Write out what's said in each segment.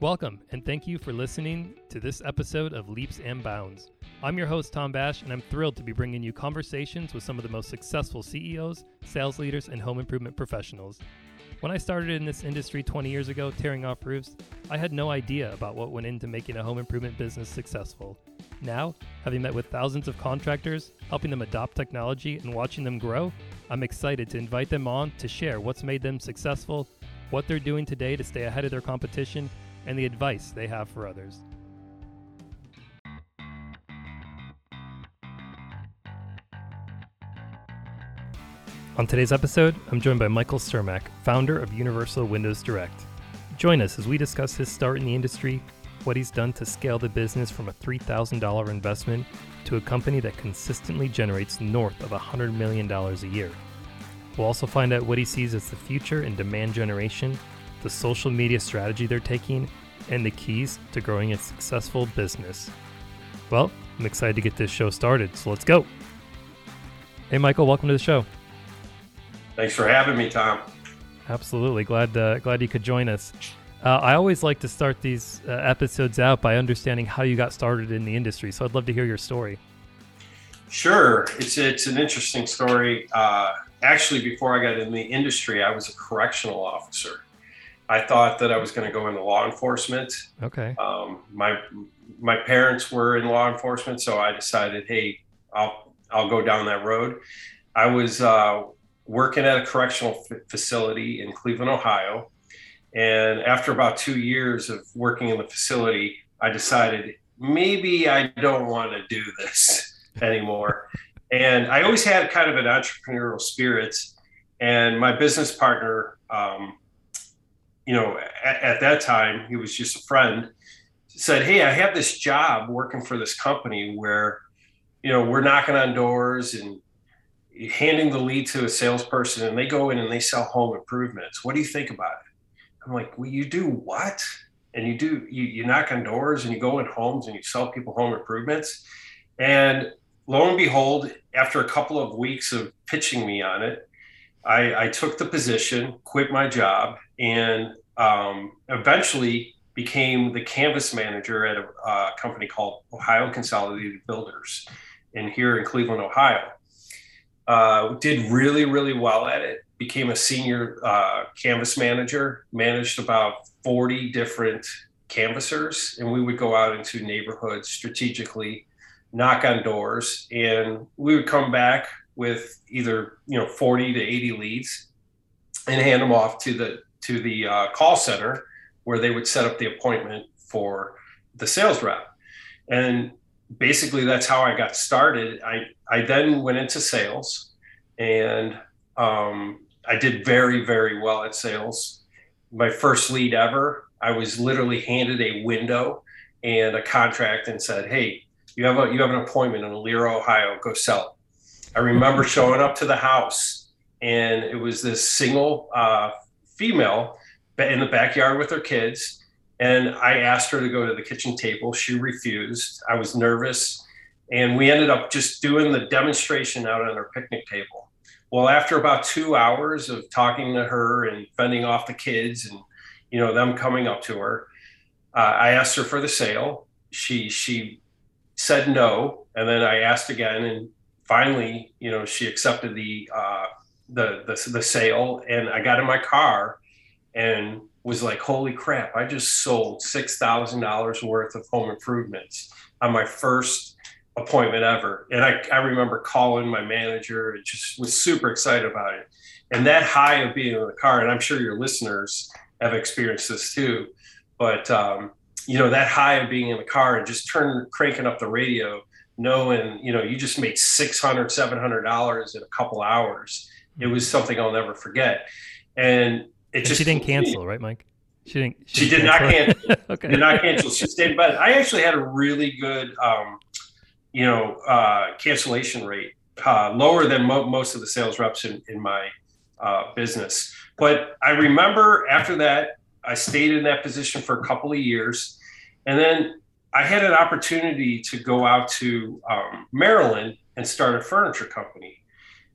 Welcome, and thank you for listening to this episode of Leaps and Bounds. I'm your host, Tom Bash, and I'm thrilled to be bringing you conversations with some of the most successful CEOs, sales leaders, and home improvement professionals. When I started in this industry 20 years ago, tearing off roofs, I had no idea about what went into making a home improvement business successful. Now, having met with thousands of contractors, helping them adopt technology, and watching them grow, I'm excited to invite them on to share what's made them successful, what they're doing today to stay ahead of their competition, and the advice they have for others. On today's episode, I'm joined by Michael Strmac, founder of Universal Windows Direct. Join us as we discuss his start in the industry, what he's done to scale the business from a $3,000 investment to a company that consistently generates north of $100 million a year. We'll also find out what he sees as the future in demand generation the social media strategy they're taking, and the keys to growing a successful business. Well, I'm excited to get this show started, so let's go. Hey, Michael, welcome to the show. Thanks for having me, Tom. Absolutely, glad uh, glad you could join us. Uh, I always like to start these uh, episodes out by understanding how you got started in the industry. So I'd love to hear your story. Sure, it's it's an interesting story. Uh, actually, before I got in the industry, I was a correctional officer. I thought that I was going to go into law enforcement. Okay. Um, my my parents were in law enforcement, so I decided, hey, I'll I'll go down that road. I was uh, working at a correctional f- facility in Cleveland, Ohio, and after about two years of working in the facility, I decided maybe I don't want to do this anymore. and I always had kind of an entrepreneurial spirit, and my business partner. Um, you know, at, at, that time, he was just a friend, said, Hey, I have this job working for this company where, you know, we're knocking on doors and handing the lead to a salesperson and they go in and they sell home improvements. What do you think about it? I'm like, Well, you do what? And you do, you, you knock on doors and you go in homes and you sell people home improvements. And lo and behold, after a couple of weeks of pitching me on it, I, I took the position, quit my job, and um, eventually became the canvas manager at a company called Ohio Consolidated Builders in here in Cleveland, Ohio. Uh, did really, really well at it. Became a senior uh, canvas manager, managed about 40 different canvassers, and we would go out into neighborhoods strategically, knock on doors, and we would come back with either you know 40 to 80 leads and hand them off to the to the uh, call center where they would set up the appointment for the sales rep. And basically, that's how I got started. I, I then went into sales and um, I did very, very well at sales. My first lead ever, I was literally handed a window and a contract and said, Hey, you have a you have an appointment in Elyria, Ohio, go sell it. I remember showing up to the house and it was this single uh, female but in the backyard with her kids. And I asked her to go to the kitchen table. She refused. I was nervous. And we ended up just doing the demonstration out on our picnic table. Well, after about two hours of talking to her and fending off the kids and, you know, them coming up to her, uh, I asked her for the sale. She, she said no. And then I asked again. And finally, you know, she accepted the, uh, the, the, the sale and I got in my car and was like, holy crap, I just sold $6,000 worth of home improvements on my first appointment ever. And I, I remember calling my manager and just was super excited about it. And that high of being in the car, and I'm sure your listeners have experienced this too, but um, you know, that high of being in the car and just turn cranking up the radio, knowing, you know, you just made 600, 700 dollars in a couple hours. It was something I'll never forget. And it just she didn't cancel, right, Mike? She didn't. She, she did cancel. not cancel. okay. Did not cancel. She stayed but I actually had a really good, um, you know, uh, cancellation rate, uh, lower than mo- most of the sales reps in, in my uh, business. But I remember after that, I stayed in that position for a couple of years, and then I had an opportunity to go out to um, Maryland and start a furniture company.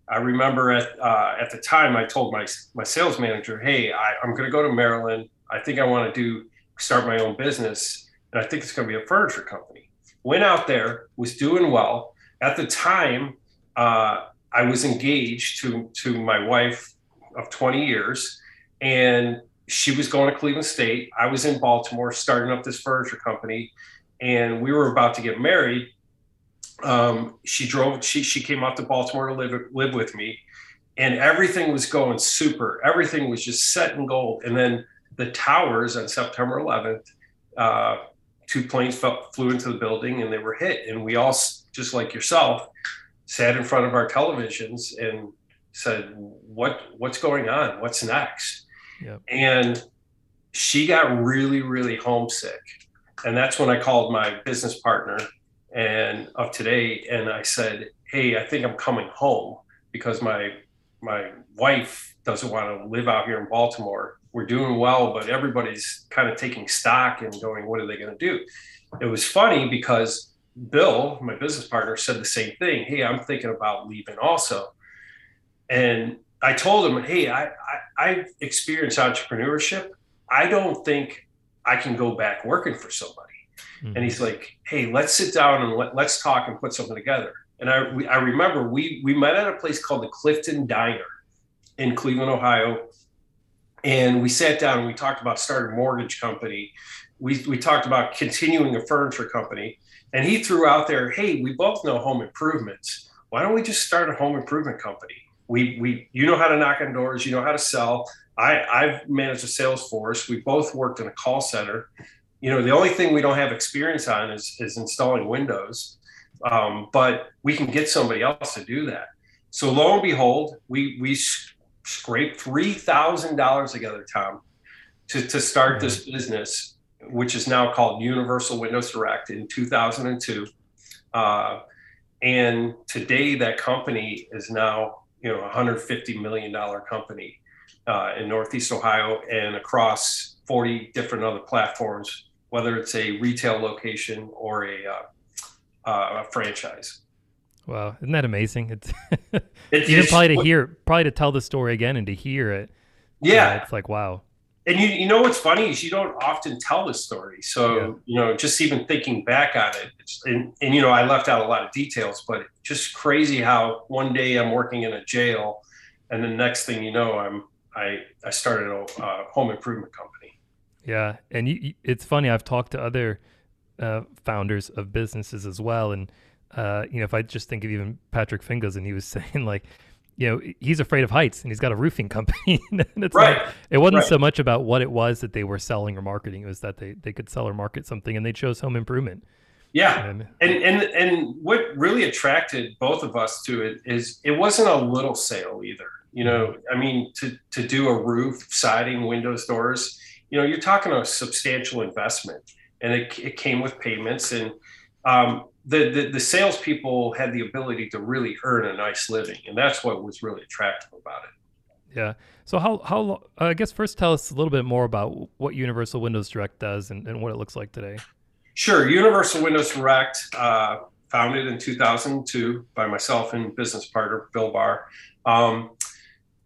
I remember at uh, at the time I told my my sales manager, "Hey, I, am going to go to Maryland. I think I want to do start my own business, and I think it's going to be a furniture company. Went out there, was doing well. At the time, uh, I was engaged to to my wife of 20 years, and she was going to Cleveland State. I was in Baltimore starting up this furniture company, and we were about to get married. Um, she drove. She she came out to Baltimore to live live with me, and everything was going super. Everything was just set in gold. And then the towers on September 11th, uh, two planes fell, flew into the building and they were hit. And we all, just like yourself, sat in front of our televisions and said, "What what's going on? What's next?" Yep. And she got really really homesick, and that's when I called my business partner and of today, and I said, "Hey, I think I'm coming home because my my wife doesn't want to live out here in Baltimore. We're doing well, but everybody's kind of taking stock and going, what are they going to do? It was funny because Bill, my business partner, said the same thing. Hey, I'm thinking about leaving also. And I told him, hey, I, I, I've experienced entrepreneurship. I don't think I can go back working for somebody. Mm-hmm. And he's like, hey, let's sit down and let, let's talk and put something together. And I, we, I remember we, we met at a place called the Clifton Diner in Cleveland, Ohio. And we sat down and we talked about starting a mortgage company. We, we talked about continuing a furniture company. And he threw out there, hey, we both know home improvements. Why don't we just start a home improvement company? We, we you know how to knock on doors, you know how to sell. I, I've managed a sales force. We both worked in a call center. You know, the only thing we don't have experience on is, is installing windows. Um, but we can get somebody else to do that. So lo and behold, we we scraped three thousand dollars together, Tom, to to start mm-hmm. this business, which is now called Universal Windows Direct in 2002. Uh, and today, that company is now you know a 150 million dollar company uh, in Northeast Ohio and across 40 different other platforms, whether it's a retail location or a uh, uh, a franchise. Wow, isn't that amazing? It's, it's even probably to hear, probably to tell the story again and to hear it. Yeah, it's like wow. And you, you know what's funny is you don't often tell the story. So yeah. you know, just even thinking back on it, and, and you know, I left out a lot of details, but just crazy how one day I'm working in a jail, and the next thing you know, I'm I I started a uh, home improvement company. Yeah, and you, it's funny. I've talked to other uh, founders of businesses as well. And uh, you know, if I just think of even Patrick Fingers, and he was saying like, you know, he's afraid of heights, and he's got a roofing company. and it's right. Like, it wasn't right. so much about what it was that they were selling or marketing; it was that they they could sell or market something, and they chose home improvement. Yeah, and and and what really attracted both of us to it is it wasn't a little sale either. You know, mm-hmm. I mean, to to do a roof, siding, windows, doors. You know, you're talking a substantial investment and it, it came with payments and um, the, the the salespeople had the ability to really earn a nice living, and that's what was really attractive about it. Yeah. So how how uh, I guess first tell us a little bit more about what Universal Windows Direct does and, and what it looks like today. Sure. Universal Windows Direct, uh, founded in 2002 by myself and business partner Bill Barr. Um,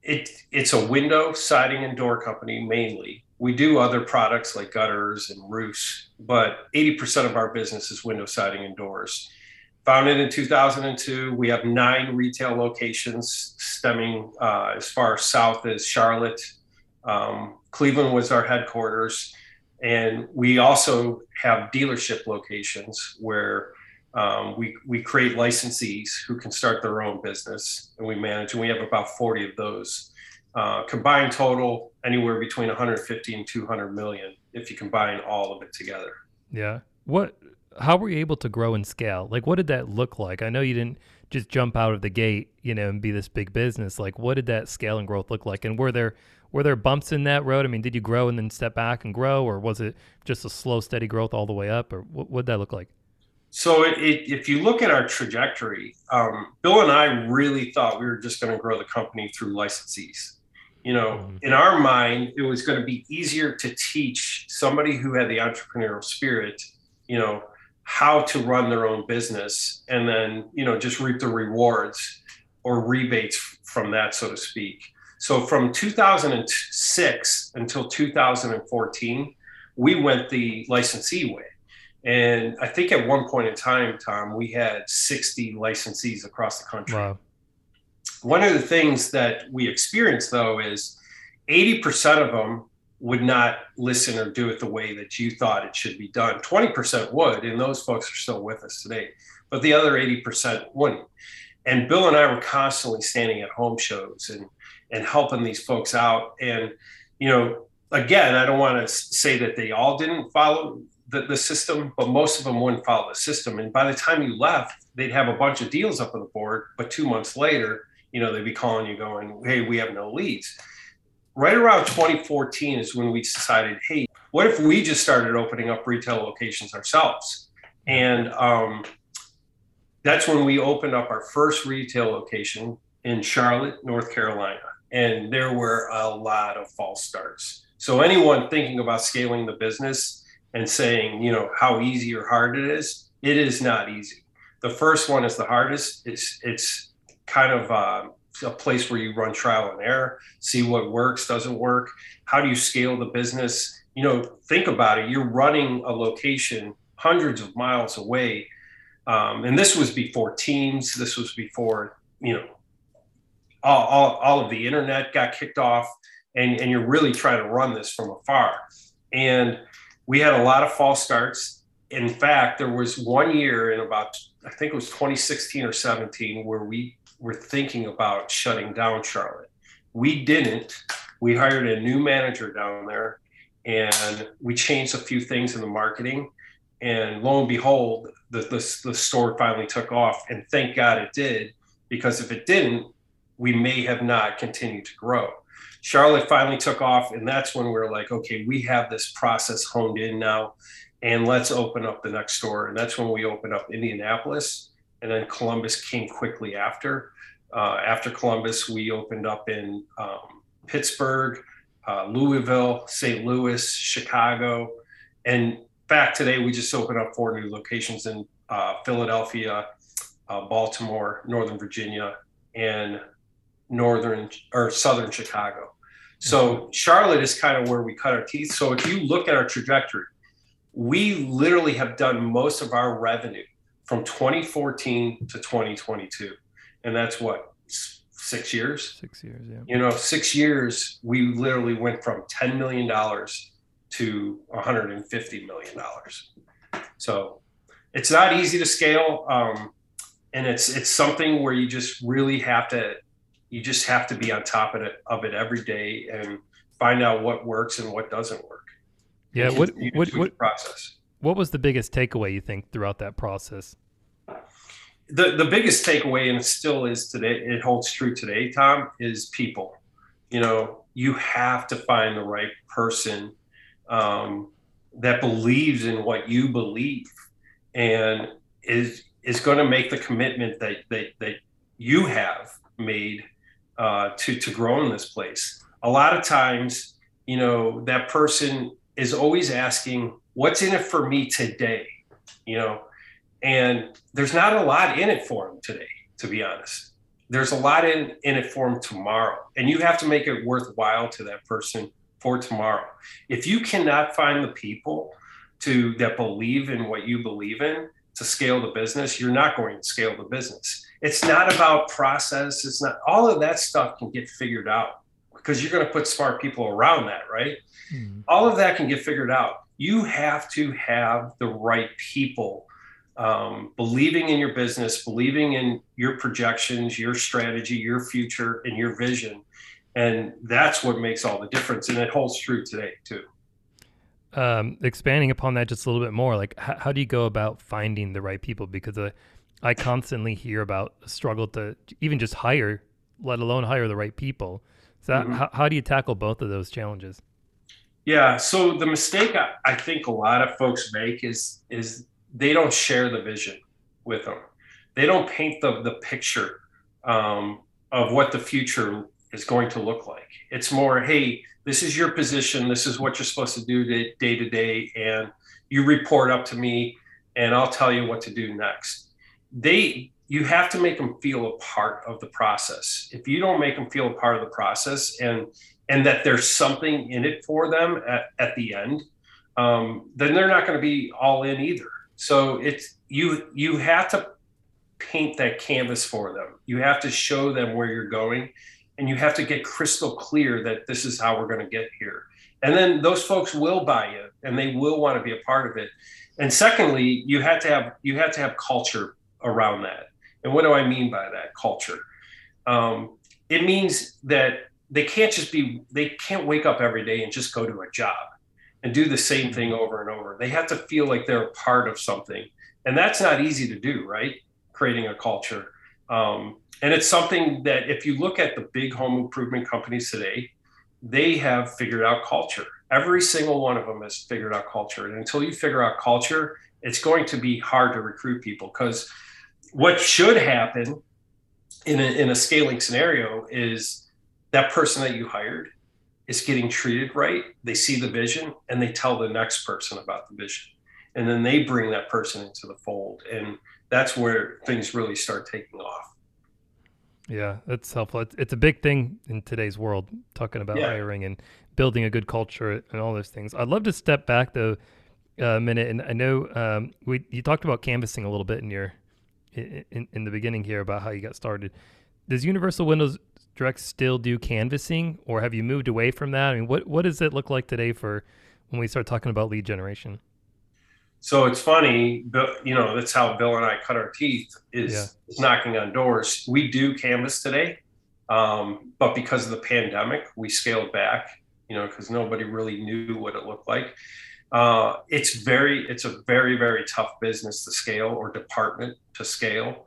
it it's a window siding and door company mainly we do other products like gutters and roofs, but 80% of our business is window siding and doors. Founded in 2002, we have nine retail locations stemming uh, as far south as Charlotte. Um, Cleveland was our headquarters. And we also have dealership locations where um, we, we create licensees who can start their own business and we manage, and we have about 40 of those. Uh, combined total anywhere between 150 and 200 million if you combine all of it together. Yeah. What? How were you able to grow and scale? Like, what did that look like? I know you didn't just jump out of the gate, you know, and be this big business. Like, what did that scale and growth look like? And were there were there bumps in that road? I mean, did you grow and then step back and grow, or was it just a slow, steady growth all the way up, or what would that look like? So, it, it, if you look at our trajectory, um, Bill and I really thought we were just going to grow the company through licensees you know mm-hmm. in our mind it was going to be easier to teach somebody who had the entrepreneurial spirit you know how to run their own business and then you know just reap the rewards or rebates from that so to speak so from 2006 until 2014 we went the licensee way. And I think at one point in time, Tom, we had 60 licensees across the country. Wow. One of the things that we experienced, though, is 80% of them would not listen or do it the way that you thought it should be done. 20% would, and those folks are still with us today, but the other 80% wouldn't. And Bill and I were constantly standing at home shows and and helping these folks out. And you know, again, I don't want to say that they all didn't follow the, the system, but most of them wouldn't follow the system. And by the time you left, they'd have a bunch of deals up on the board, but two months later, you know, they'd be calling you going, "Hey, we have no leads." right around 2014 is when we decided, hey, what if we just started opening up retail locations ourselves? And um, that's when we opened up our first retail location in Charlotte, North Carolina. And there were a lot of false starts. So anyone thinking about scaling the business and saying, you know, how easy or hard it is, it is not easy. The first one is the hardest. It's it's kind of uh, a place where you run trial and error, see what works, doesn't work. How do you scale the business? You know, think about it. You're running a location hundreds of miles away. Um, and this was before Teams. This was before, you know, all, all, all of the internet got kicked off. And, and you're really trying to run this from afar. And we had a lot of false starts. In fact, there was one year in about, I think it was 2016 or 17, where we were thinking about shutting down Charlotte. We didn't. We hired a new manager down there and we changed a few things in the marketing. And lo and behold, the, the, the store finally took off. And thank God it did, because if it didn't, we may have not continued to grow. Charlotte finally took off, and that's when we are like, okay, we have this process honed in now, and let's open up the next store. And that's when we opened up Indianapolis and then Columbus came quickly after. Uh, after Columbus, we opened up in um, Pittsburgh, uh, Louisville, St. Louis, Chicago, and in fact, today we just opened up four new locations in uh, Philadelphia, uh, Baltimore, Northern Virginia, and northern or southern Chicago. So mm-hmm. Charlotte is kind of where we cut our teeth. So if you look at our trajectory, we literally have done most of our revenue from 2014 to 2022. And that's what, six years? Six years, yeah. You know, six years, we literally went from $10 million to $150 million. So it's not easy to scale. Um, and it's it's something where you just really have to you just have to be on top of it of it every day and find out what works and what doesn't work. Yeah, what what what process? What was the biggest takeaway you think throughout that process? The the biggest takeaway, and it still is today, it holds true today, Tom, is people. You know, you have to find the right person um, that believes in what you believe and is is going to make the commitment that that, that you have made uh, to to grow in this place. A lot of times, you know, that person is always asking, what's in it for me today? You know, and there's not a lot in it for them today, to be honest. There's a lot in, in it for them tomorrow. And you have to make it worthwhile to that person for tomorrow. If you cannot find the people to that believe in what you believe in to scale the business, you're not going to scale the business. It's not about process. It's not all of that stuff can get figured out because you're going to put smart people around that, right? Mm-hmm. All of that can get figured out you have to have the right people um, believing in your business, believing in your projections, your strategy, your future, and your vision. And that's what makes all the difference. And it holds true today, too. Um, expanding upon that just a little bit more, like h- how do you go about finding the right people? Because uh, I constantly hear about the struggle to even just hire, let alone hire the right people. So, mm-hmm. how, how do you tackle both of those challenges? Yeah. So the mistake I, I think a lot of folks make is is they don't share the vision with them. They don't paint the the picture um, of what the future is going to look like. It's more, hey, this is your position. This is what you're supposed to do day to day, and you report up to me, and I'll tell you what to do next. They you have to make them feel a part of the process. If you don't make them feel a part of the process and and that there's something in it for them at, at the end, um, then they're not going to be all in either. So it's you you have to paint that canvas for them. You have to show them where you're going, and you have to get crystal clear that this is how we're going to get here. And then those folks will buy it, and they will want to be a part of it. And secondly, you have to have you have to have culture around that. And what do I mean by that culture? Um, it means that they can't just be they can't wake up every day and just go to a job and do the same thing over and over. They have to feel like they're a part of something, and that's not easy to do, right? Creating a culture, um, and it's something that if you look at the big home improvement companies today, they have figured out culture. Every single one of them has figured out culture, and until you figure out culture, it's going to be hard to recruit people because what should happen in a, in a scaling scenario is that person that you hired is getting treated right. They see the vision and they tell the next person about the vision. And then they bring that person into the fold. And that's where things really start taking off. Yeah, that's helpful. It's, it's a big thing in today's world, talking about yeah. hiring and building a good culture and all those things. I'd love to step back though a minute, and I know um, we you talked about canvassing a little bit in your in, in the beginning here about how you got started. Does Universal Windows Direct still do canvassing, or have you moved away from that? I mean, what what does it look like today for when we start talking about lead generation? So it's funny, but you know that's how Bill and I cut our teeth is, yeah. knocking on doors. We do canvas today, um, but because of the pandemic, we scaled back. You know, because nobody really knew what it looked like. Uh, it's very, it's a very, very tough business to scale or department to scale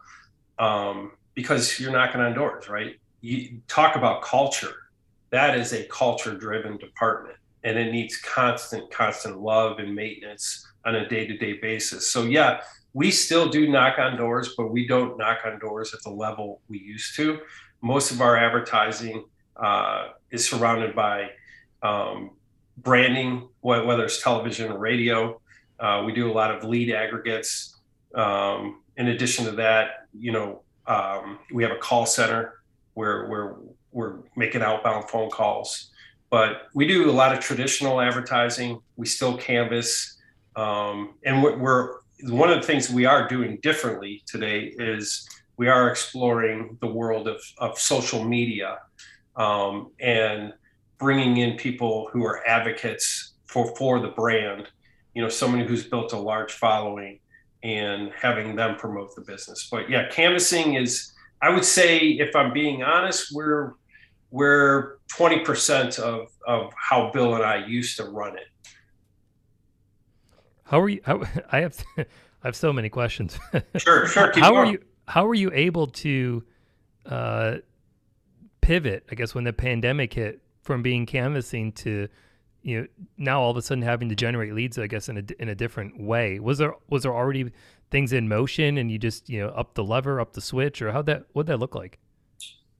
um, because you're knocking on doors, right? You talk about culture. That is a culture-driven department, and it needs constant, constant love and maintenance on a day-to-day basis. So yeah, we still do knock on doors, but we don't knock on doors at the level we used to. Most of our advertising uh, is surrounded by um, branding, whether it's television or radio. Uh, we do a lot of lead aggregates. Um, in addition to that, you know, um, we have a call center where, where we're making outbound phone calls. But we do a lot of traditional advertising. We still canvas. Um, and we're, we're one of the things we are doing differently today is we are exploring the world of, of social media um, and bringing in people who are advocates for for the brand you know somebody who's built a large following and having them promote the business but yeah canvassing is i would say if i'm being honest we're we're 20% of of how bill and i used to run it. How are you how, i have i have so many questions. Sure sure how are you how are you able to uh pivot i guess when the pandemic hit from being canvassing to you know now all of a sudden having to generate leads i guess in a, in a different way. Was there was there already things in motion and you just you know up the lever up the switch or how that what that look like?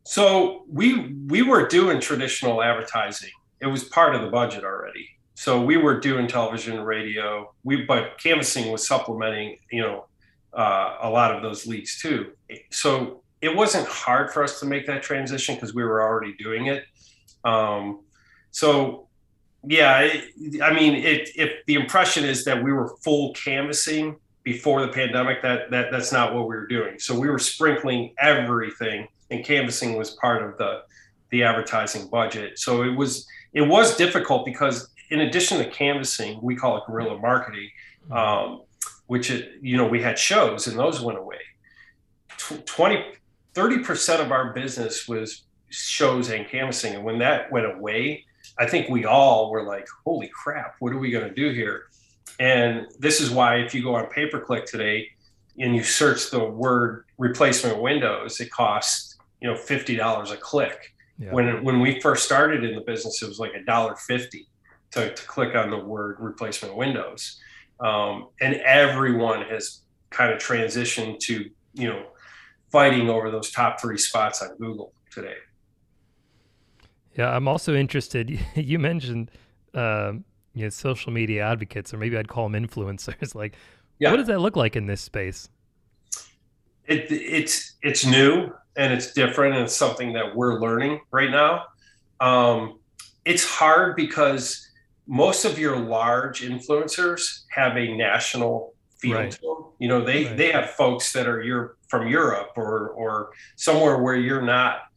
So we we were doing traditional advertising. It was part of the budget already. So we were doing television radio. We but canvassing was supplementing you know uh, a lot of those leads too. So it wasn't hard for us to make that transition because we were already doing it. Um, so, yeah, it, I mean, it, if the impression is that we were full canvassing before the pandemic, that that that's not what we were doing. So we were sprinkling everything, and canvassing was part of the the advertising budget. So it was it was difficult because in addition to canvassing, we call it guerrilla marketing, um, which it, you know we had shows and those went away. 20 30% of our business was shows and canvassing. And when that went away, I think we all were like, holy crap, what are we going to do here? And this is why if you go on pay per click today and you search the word replacement windows, it costs, you know, $50 a click. Yeah. When, when we first started in the business, it was like a dollar 50 to, to click on the word replacement windows. Um, and everyone has kind of transitioned to, you know, fighting over those top three spots on Google today. Yeah, I'm also interested. You mentioned, um, you know, social media advocates, or maybe I'd call them influencers. like, yeah. what does that look like in this space? It, it's it's new and it's different, and it's something that we're learning right now. Um, it's hard because most of your large influencers have a national feel right. to them. You know, they right. they have folks that are you're from Europe or or somewhere where you're not.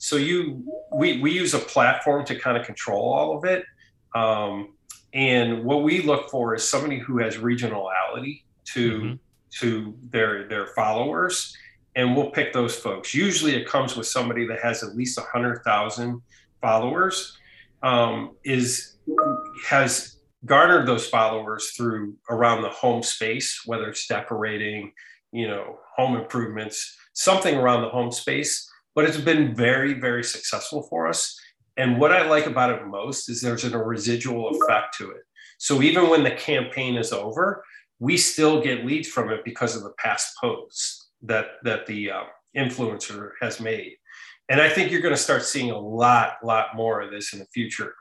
So you we we use a platform to kind of control all of it. Um, and what we look for is somebody who has regionality to mm-hmm. to their their followers and we'll pick those folks usually it comes with somebody that has at least 100000 followers um, is has garnered those followers through around the home space whether it's decorating you know home improvements something around the home space but it's been very very successful for us and what I like about it most is there's a residual effect to it. So even when the campaign is over, we still get leads from it because of the past posts that that the uh, influencer has made. And I think you're going to start seeing a lot, lot more of this in the future.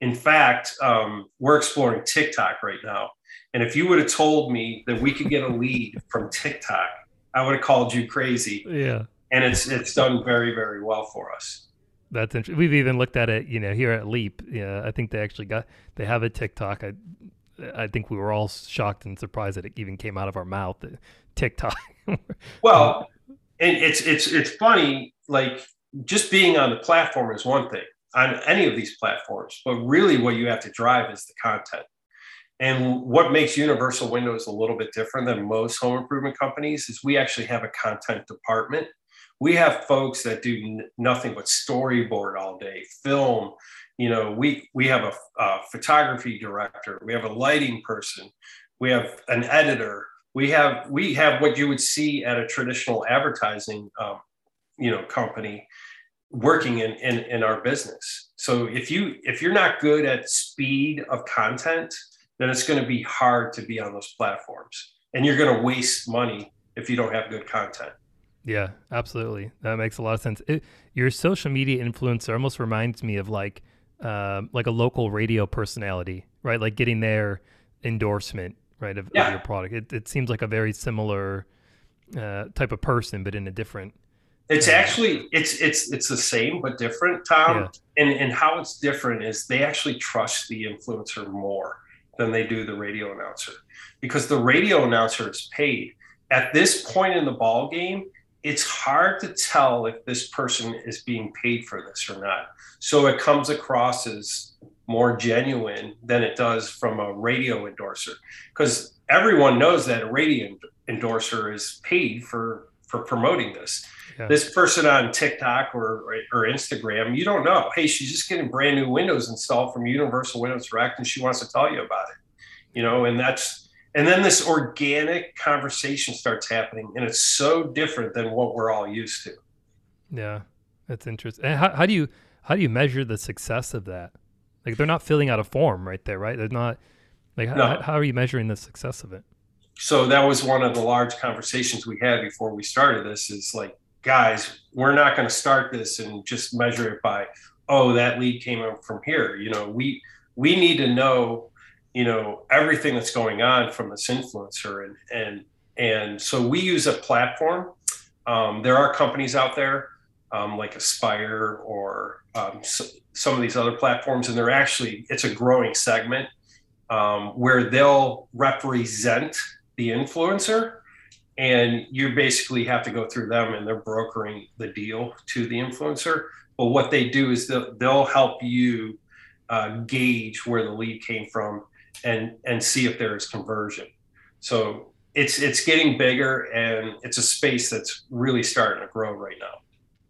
In fact, um, we're exploring TikTok right now. And if you would have told me that we could get a lead from TikTok, I would have called you crazy. Yeah. And it's it's done very, very well for us. That's interesting. We've even looked at it, you know, here at Leap. Yeah, I think they actually got they have a TikTok. I I think we were all shocked and surprised that it even came out of our mouth. TikTok. well, and it's it's it's funny. Like just being on the platform is one thing on any of these platforms, but really what you have to drive is the content. And what makes Universal Windows a little bit different than most home improvement companies is we actually have a content department we have folks that do nothing but storyboard all day, film. You know, we we have a, a photography director, we have a lighting person, we have an editor, we have we have what you would see at a traditional advertising, um, you know, company working in, in in our business. So if you if you're not good at speed of content, then it's going to be hard to be on those platforms, and you're going to waste money if you don't have good content. Yeah, absolutely. That makes a lot of sense. It, your social media influencer almost reminds me of like uh, like a local radio personality, right? Like getting their endorsement, right, of, yeah. of your product. It, it seems like a very similar uh, type of person, but in a different. It's uh, actually it's it's it's the same but different, Tom. Yeah. And and how it's different is they actually trust the influencer more than they do the radio announcer, because the radio announcer is paid. At this point in the ball game, it's hard to tell if this person is being paid for this or not. So it comes across as more genuine than it does from a radio endorser because everyone knows that a radio endorser is paid for for promoting this. Yeah. This person on TikTok or, or Instagram, you don't know. Hey, she's just getting brand new windows installed from Universal Windows Direct, and she wants to tell you about it. You know, and that's and then this organic conversation starts happening and it's so different than what we're all used to. Yeah that's interesting and how, how do you how do you measure the success of that? Like they're not filling out a form right there right? They're not like no. how, how are you measuring the success of it? So that was one of the large conversations we had before we started this is like guys we're not going to start this and just measure it by oh that lead came up from here. You know we we need to know you know everything that's going on from this influencer and and and so we use a platform. Um, there are companies out there um, like aspire or um, so, some of these other platforms and they're actually it's a growing segment um, where they'll represent the influencer and you basically have to go through them and they're brokering the deal to the influencer. But what they do is they'll, they'll help you uh, gauge where the lead came from and and see if there is conversion. So it's it's getting bigger and it's a space that's really starting to grow right now.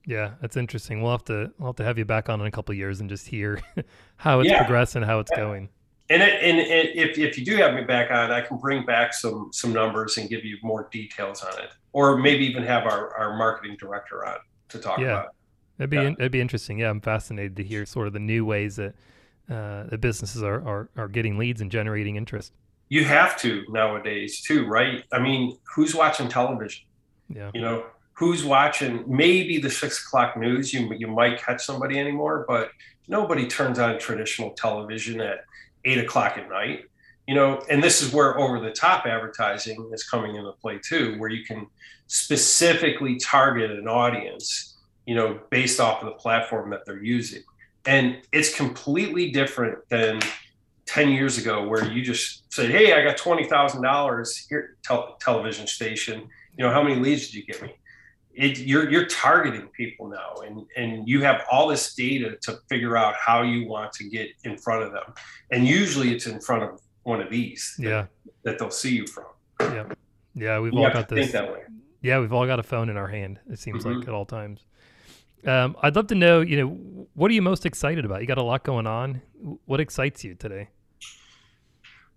Yeah, that's interesting. We'll have to we'll have to have you back on in a couple years and just hear how it's yeah. progressing, how it's yeah. going. And it, and it, if if you do have me back on, I can bring back some some numbers and give you more details on it, or maybe even have our our marketing director on to talk yeah. about. It. That'd be yeah. that'd be interesting. Yeah, I'm fascinated to hear sort of the new ways that uh, the businesses are, are are getting leads and generating interest. You have to nowadays too, right? I mean, who's watching television? Yeah. You know, who's watching maybe the six o'clock news? You you might catch somebody anymore, but nobody turns on traditional television at eight o'clock at night. You know, and this is where over the top advertising is coming into play too, where you can specifically target an audience, you know, based off of the platform that they're using and it's completely different than 10 years ago where you just said, Hey, I got $20,000 here, tel- television station. You know, how many leads did you get me? It, you're, you're targeting people now and, and you have all this data to figure out how you want to get in front of them. And usually it's in front of one of these that, Yeah. that they'll see you from. Yeah. Yeah. We've You all got this. Yeah, we've all got a phone in our hand. It seems like Mhm. at all times. Um, I'd love to know, you know, what are you most excited about? You got a lot going on. What excites you today?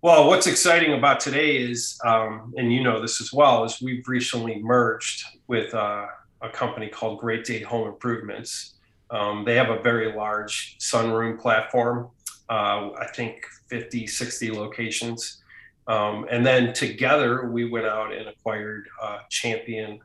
Well, what's exciting about today is, um, and you know this as well, is we've recently merged with uh, a company called Great Day Home Improvements. Um, they have a very large sunroom platform, uh, I think 50, 60 locations. Um, and then together we went out and acquired uh, Champion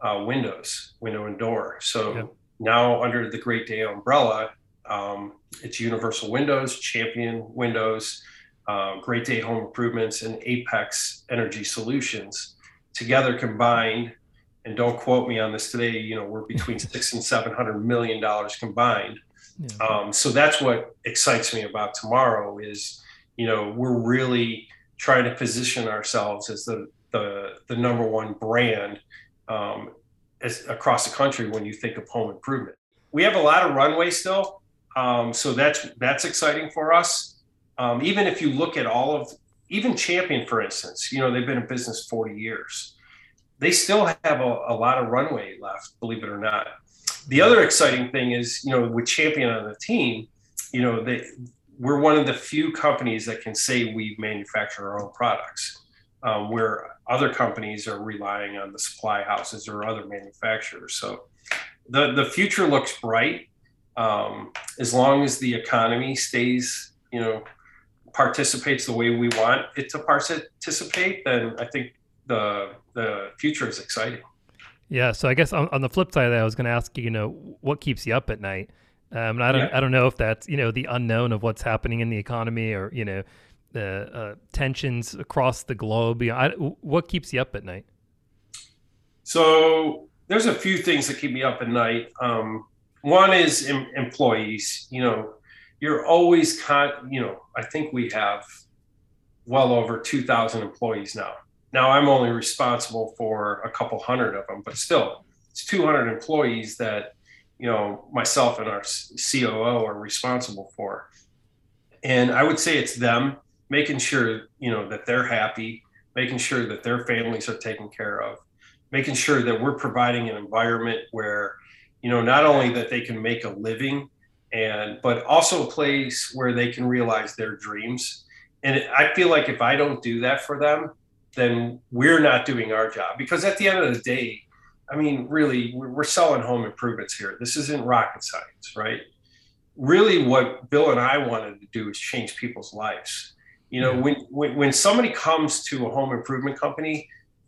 uh, Windows, window and door. So Yep. Now under the Great Day umbrella, um, it's Universal Windows, Champion Windows, uh, Great Day Home Improvements, and Apex Energy Solutions together combined. And don't quote me on this today. You know, we're between six and seven hundred million dollars combined. Yeah. Um, so that's what excites me about tomorrow. Is you know we're really trying to position ourselves as the the, the number one brand um, as, across the country when you think of home improvement. We have a lot of runway still, um, so that's that's exciting for us. Um, even if you look at all of even Champion, for instance, you know they've been in business 40 years. They still have a, a lot of runway left, believe it or not. The other exciting thing is, you know, with Champion on the team, you know, they we're one of the few companies that can say we manufacture our own products, um, where other companies are relying on the supply houses or other manufacturers. So the the future looks bright um, as long as the economy stays, you know, participates the way we want it to participate. Then I think the the future is exciting. Yeah. So I guess on, on the flip side of that, I was going to ask you, you know, what keeps you up at night? Um, and I don't, Yeah. I don't know if that's, you know, the unknown of what's happening in the economy or, you know, the uh, tensions across the globe. You know, I, what keeps you up at night? So there's a few things that keep me up at night. Um, one is em- employees. You know, you're always con. You know, I think we have well over 2,000 employees now. Now I'm only responsible for a couple hundred of them, but still, it's 200 employees that you know myself and our COO are responsible for. And I would say it's them making sure you know that they're happy, making sure that their families are taken care of making sure that we're providing an environment where you know not only that they can make a living and but also a place where they can realize their dreams. And i feel like if i don't do that for them then we're not doing our job. Because at the end of the day i mean really we're selling home improvements here. This isn't rocket science right? Really what bill and i wanted to do is change people's lives you know Yeah. when, when when somebody comes to a home improvement company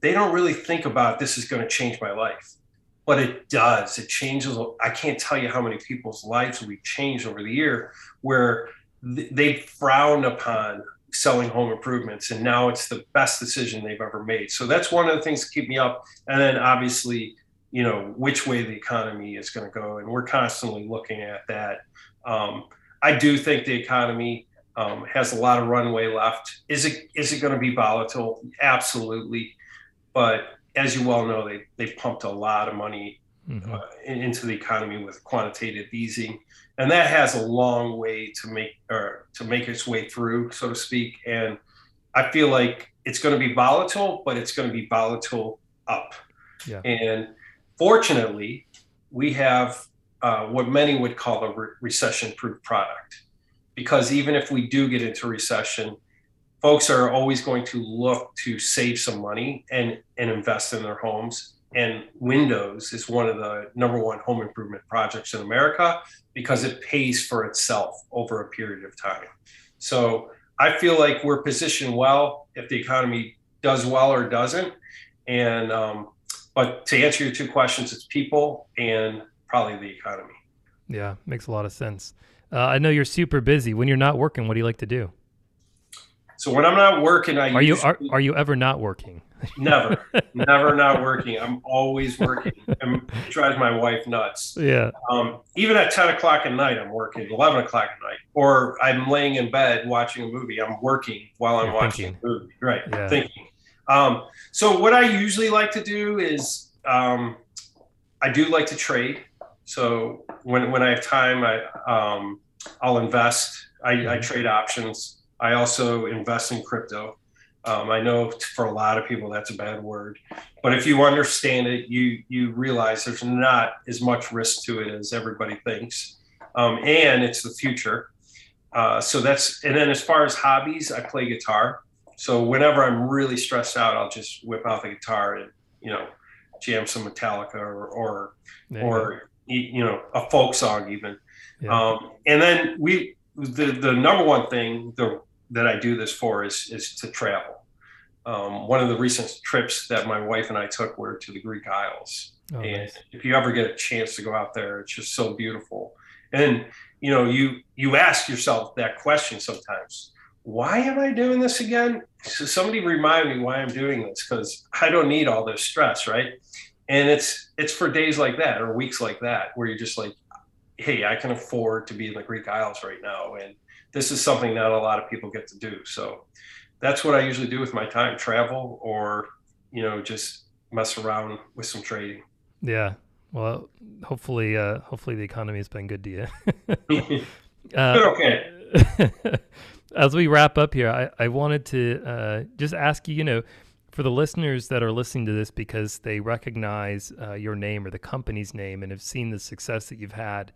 they don't really think about this is going to change my life. But it does. It changes i can't tell you how many people's lives we've changed over the year where th- they frowned upon selling home improvements and now it's the best decision they've ever made. So that's one of the things that keep me up. And then obviously you know which way the economy is going to go and we're constantly looking at that. Um, i do think the economy um, has a lot of runway left is it is it going to be volatile absolutely but as you well know, they they've pumped a lot of money Mhm. uh, in- into the economy with quantitative easing, and that has a long way to make or to make its way through, so to speak. And I feel like it's going to be volatile, but it's going to be volatile up. Yeah. And fortunately, we have uh, what many would call a re- recession-proof product, because even if we do get into recession, folks are always going to look to save some money and and invest in their homes. And windows is one of the number one home improvement projects in america because it pays for itself over a period of time. So i feel like we're positioned well if the economy does well or doesn't. And um, but to answer your two questions it's people and probably the economy. Yeah, makes a lot of sense. Uh, I know you're super busy. When you're not working, what do you like to do? So when I'm not working, I are you are, are you ever not working? never, never not working. I'm always working. And it drives my wife nuts. Yeah. Um, even at 10 o'clock at night, I'm working. 11 o'clock at night, or I'm laying in bed watching a movie. I'm working while I'm You're watching thinking. a movie. Right. Yeah. Thinking. Um, so what I usually like to do is um, I do like to trade. So when when I have time, I um, I'll invest. I, I mm-hmm. trade options. I also invest in crypto. Um, I know for a lot of people that's a bad word, but if you understand it, you you realize there's not as much risk to it as everybody thinks, um, and it's the future. Uh, so that's and then as far as hobbies, I play guitar. So whenever I'm really stressed out, I'll just whip out the guitar and you know jam some Metallica or or, or you know a folk song even. Yeah. Um, and then we the the number one thing the, that I do this for is is to travel. Um, one of the recent trips that my wife and I took were to the Greek Isles, oh, and nice. if you ever get a chance to go out there, it's just so beautiful. And you know, you you ask yourself that question sometimes: Why am I doing this again? So somebody remind me why I'm doing this because I don't need all this stress, right? And it's it's for days like that or weeks like that where you're just like, hey, I can afford to be in the Greek Isles right now, and this is something not a lot of people get to do. So that's what I usually do with my time: travel or you know just mess around with some trading. Yeah. Well, hopefully, uh, hopefully the economy has been good to you. uh, okay. As we wrap up here, I, I wanted to uh, just ask you, you know, for the listeners that are listening to this because they recognize uh, your name or the company's name and have seen the success that you've had,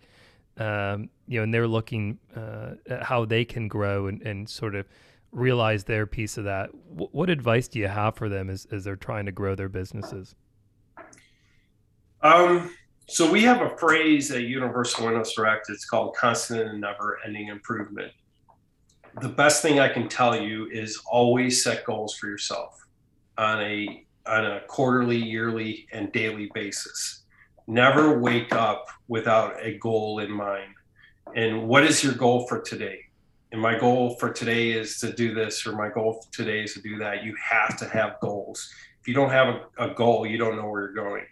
um, you know, and they're looking uh, at how they can grow and, and sort of realize their piece of that. W- what advice do you have for them as, as they're trying to grow their businesses? Um, so we have a phrase at Universal Windows Direct. It's called constant and never ending improvement. The best thing I can tell you is always set goals for yourself on a on a quarterly, yearly, and daily basis. Never wake up without a goal in mind. And what is your goal for today? And my goal for today is to do this, or my goal for today is to do that. You have to have goals. If you don't have a, a goal, you don't know where you're going.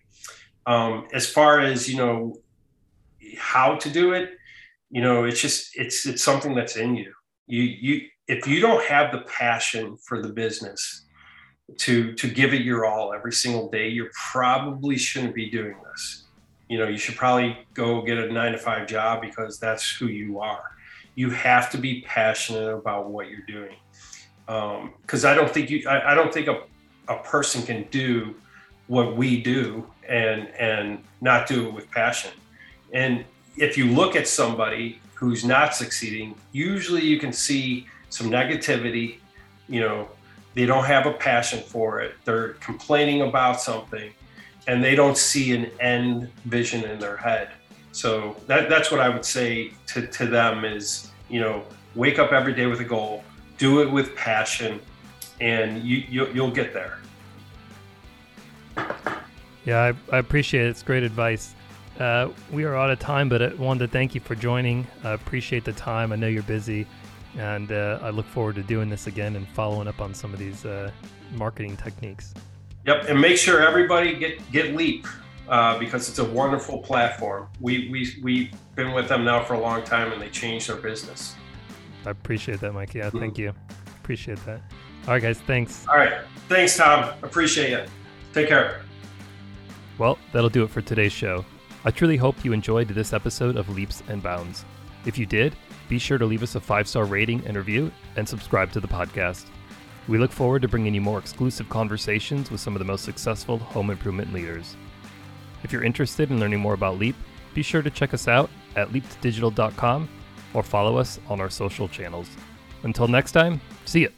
Um, as far as you know, how to do it, you know, it's just it's it's something that's in you. You you if you don't have the passion for the business, to to give it your all every single day, you probably shouldn't be doing this. You know, you should probably go get a nine to five job because that's who you are. You have to be passionate about what you're doing. Because um, I don't think you, I, I don't think a, a person can do what we do and and not do it with passion. And if you look at somebody who's not succeeding, usually you can see some negativity, you know, they don't have a passion for it. They're complaining about something and they don't see an end vision in their head. So that, that's what I would say to, to them is, you know, wake up every day with a goal, do it with passion, and you, you, you'll get there. Yeah, I, I appreciate it. It's great advice. Uh, we are out of time, but I wanted to thank you for joining. I appreciate the time. I know you're busy and uh, I look forward to doing this again and following up on some of these uh, marketing techniques. Yep, and make sure everybody get get Leap uh, because it's a wonderful platform. We we we've been with them now for a long time, and they changed their business. I appreciate that, Mike. Yeah, mm-hmm. thank you. Appreciate that. All right, guys. Thanks. All right, thanks, Tom. Appreciate it. Take care. Well, that'll do it for today's show. I truly hope you enjoyed this episode of Leaps and Bounds. If you did be sure to leave us a five star rating and review and subscribe to the podcast. We look forward to bringing you more exclusive conversations with some of the most successful home improvement leaders. If you're interested in learning more about Leap, be sure to check us out at leapdigital.com or follow us on our social channels. Until next time, see ya.